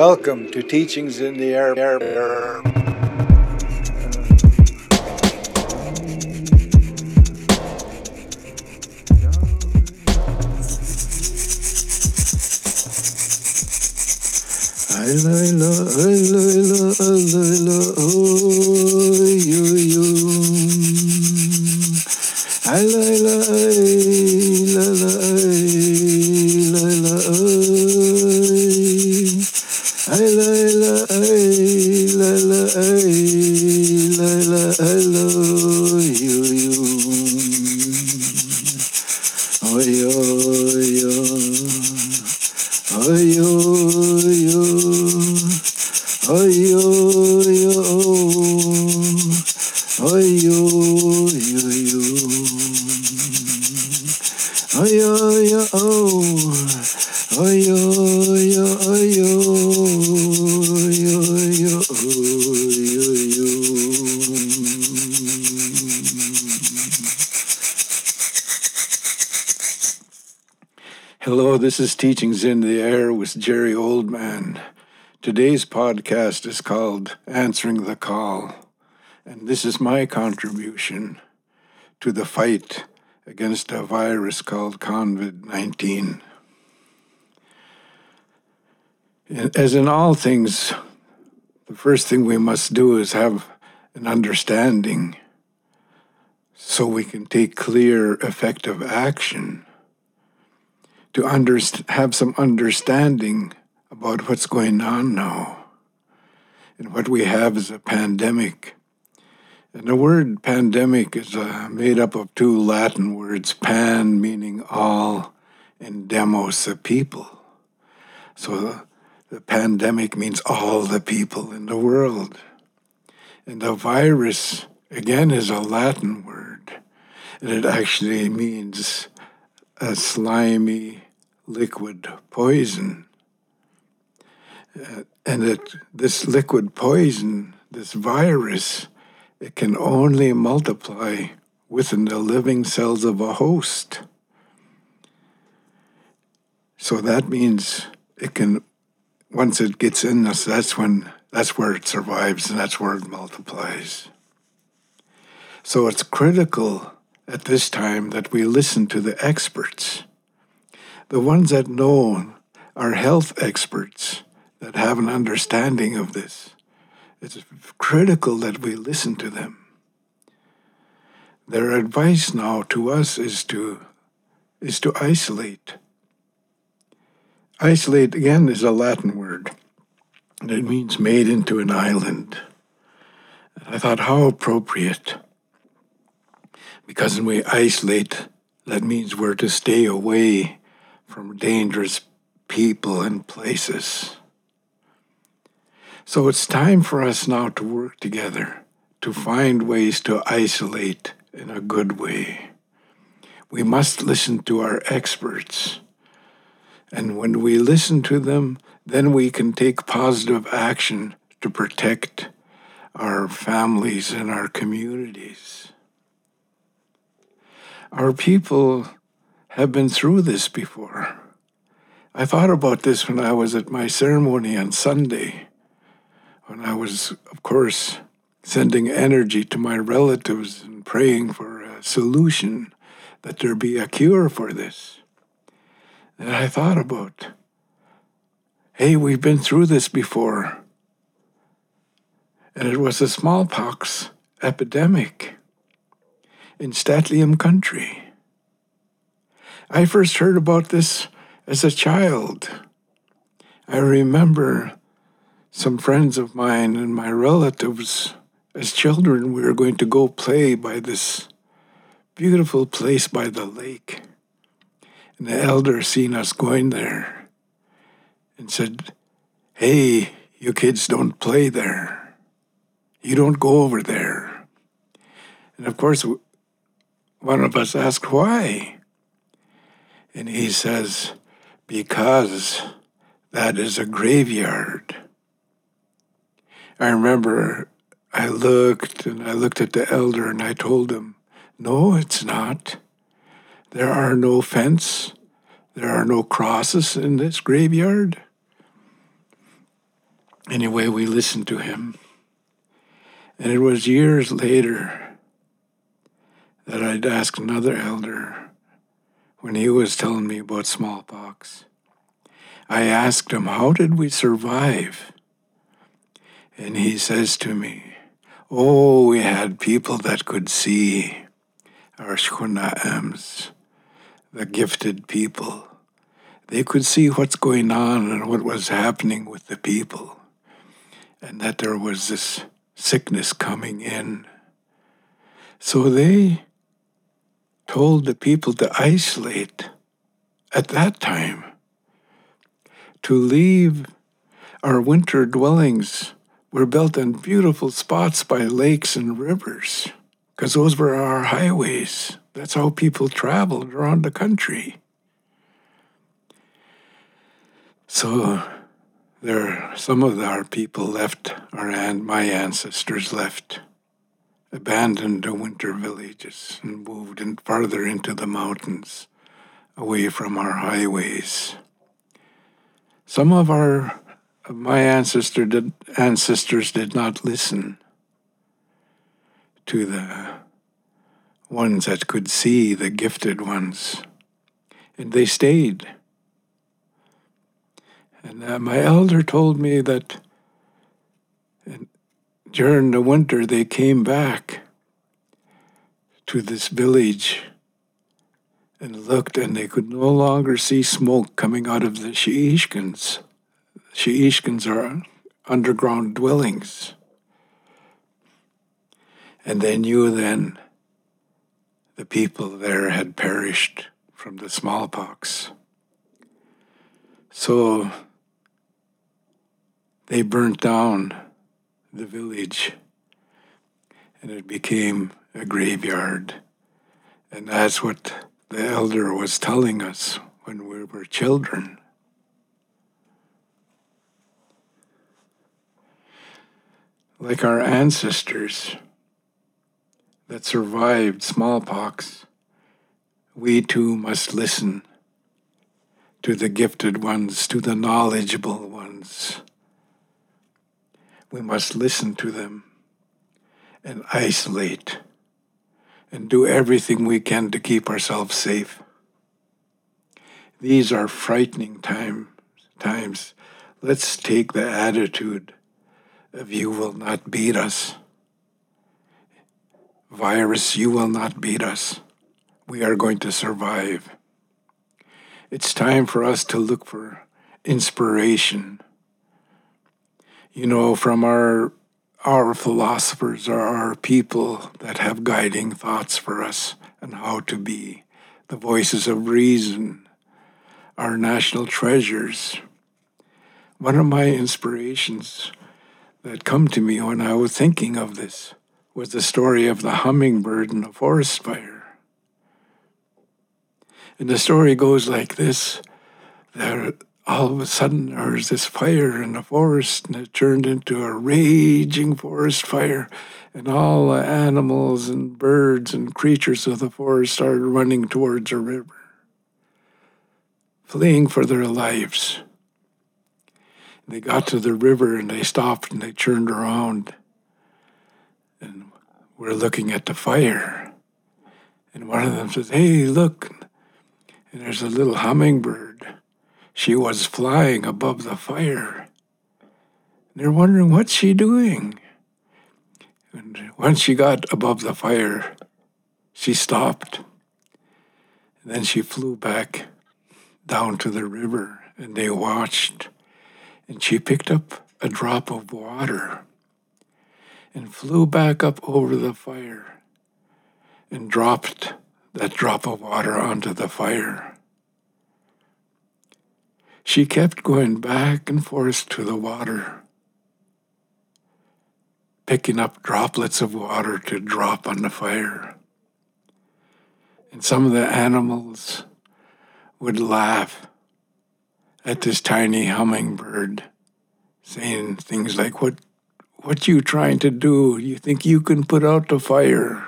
Welcome to Teachings in the Air. Air. Oh. Hello, this is Teachings in the Air with Gerry Oleman. Today's podcast is called Answering the Call, and this is my contribution to the fight against a virus called COVID 19. As in all things, the first thing we must do is have an understanding so we can take clear, effective action to underst- have some understanding about what's going on now. And what we have is a pandemic. And the word pandemic is uh, made up of two Latin words pan, meaning all, and demos, the people. So the, the pandemic means all the people in the world. And the virus, again, is a Latin word. And it actually means a slimy liquid poison. Uh, and that this liquid poison, this virus, it can only multiply within the living cells of a host. So that means it can, once it gets in us, that's when, that's where it survives and that's where it multiplies. So it's critical at this time that we listen to the experts. The ones that know are health experts that have an understanding of this. It's critical that we listen to them. Their advice now to us is to is to isolate. Isolate again is a Latin word. And it means made into an island. And I thought how appropriate because when we isolate, that means we're to stay away from dangerous people and places. So it's time for us now to work together to find ways to isolate in a good way. We must listen to our experts. And when we listen to them, then we can take positive action to protect our families and our communities. Our people have been through this before. I thought about this when I was at my ceremony on Sunday, when I was, of course, sending energy to my relatives and praying for a solution, that there be a cure for this. And I thought about, hey, we've been through this before. And it was a smallpox epidemic in St'át'imc country. I first heard about this as a child. I remember some friends of mine and my relatives, as children, we were going to go play by this beautiful place by the lake. And the elder seen us going there and said, Hey, you kids don't play there. You don't go over there. And of course, one of us asked why. And he says, Because that is a graveyard. I remember I looked and I looked at the elder and I told him, No, it's not. There are no fence. There are no crosses in this graveyard. Anyway, we listened to him. And it was years later that I'd asked another elder when he was telling me about smallpox. I asked him, How did we survive? And he says to me, Oh, we had people that could see our shkuna'ems, the gifted people. They could see what's going on and what was happening with the people, and that there was this sickness coming in. So they told the people to isolate at that time, to leave our winter dwellings were built in beautiful spots by lakes and rivers, because those were our highways. That's how people traveled around the country. So there, some of our people left, our and my ancestors left, abandoned the winter villages and moved in, farther into the mountains, away from our highways. Some of our my ancestor did, ancestors did not listen to the ones that could see, the gifted ones, and they stayed and uh, my elder told me that during the winter they came back to this village and looked, and they could no longer see smoke coming out of the Sheishkans. Sheishkans are underground dwellings. And they knew then the people there had perished from the smallpox. So they burnt down the village and it became a graveyard. And that's what the elder was telling us when we were children. Like our ancestors that survived smallpox, we too must listen to the gifted ones, to the knowledgeable ones we must listen to them and isolate and do everything we can to keep ourselves safe. These are frightening time, times. Let's take the attitude you will not beat us. Virus, you will not beat us. We are going to survive. It's time for us to look for inspiration you know, from our our philosophers are our people that have guiding thoughts for us and how to be, the voices of reason, our national treasures. One of my inspirations that come to me when I was thinking of this was the story of the hummingbird and the forest fire. And the story goes like this there all of a sudden there was this fire in the forest and it turned into a raging forest fire and all the animals and birds and creatures of the forest started running towards a river fleeing for their lives they got to the river and they stopped and they turned around and we're looking at the fire and one of them says hey look and there's a little hummingbird she was flying above the fire. They're wondering what's she doing. And once she got above the fire, she stopped. And then she flew back down to the river, and they watched. And she picked up a drop of water and flew back up over the fire and dropped that drop of water onto the fire. She kept going back and forth to the water, picking up droplets of water to drop on the fire. And some of the animals would laugh at this tiny hummingbird, saying things like, What what you trying to do? You think you can put out the fire?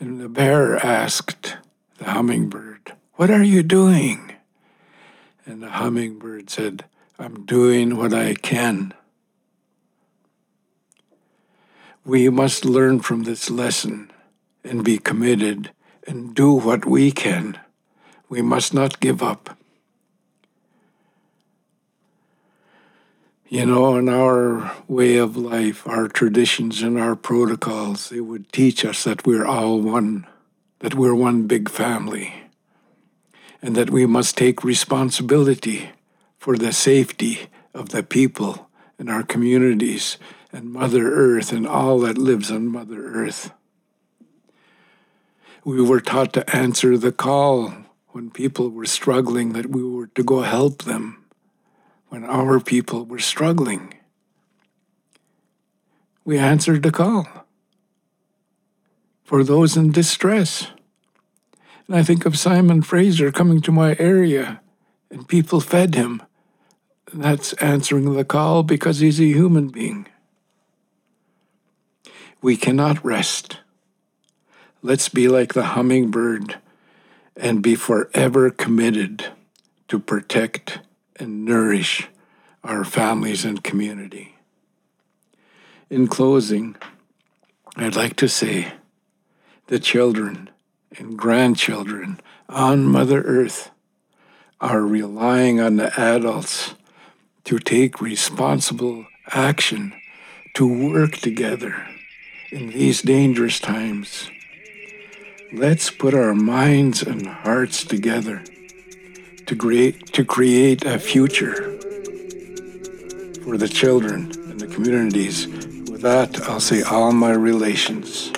And the bear asked the hummingbird, What are you doing? And the hummingbird said, I'm doing what I can. We must learn from this lesson and be committed and do what we can. We must not give up. You know, in our way of life, our traditions and our protocols, they would teach us that we're all one, that we're one big family, and that we must take responsibility for the safety of the people in our communities and Mother Earth and all that lives on Mother Earth. We were taught to answer the call when people were struggling, that we were to go help them when our people were struggling. We answered the call for those in distress. And I think of Simon Fraser coming to my area and people fed him. That's answering the call because he's a human being. We cannot rest. Let's be like the hummingbird and be forever committed to protect and nourish our families and community. In closing, I'd like to say the children and grandchildren on Mother Earth are relying on the adults to take responsible action to work together in these dangerous times. Let's put our minds and hearts together to create, to create a future for the children and the communities. With that, I'll say all my relations.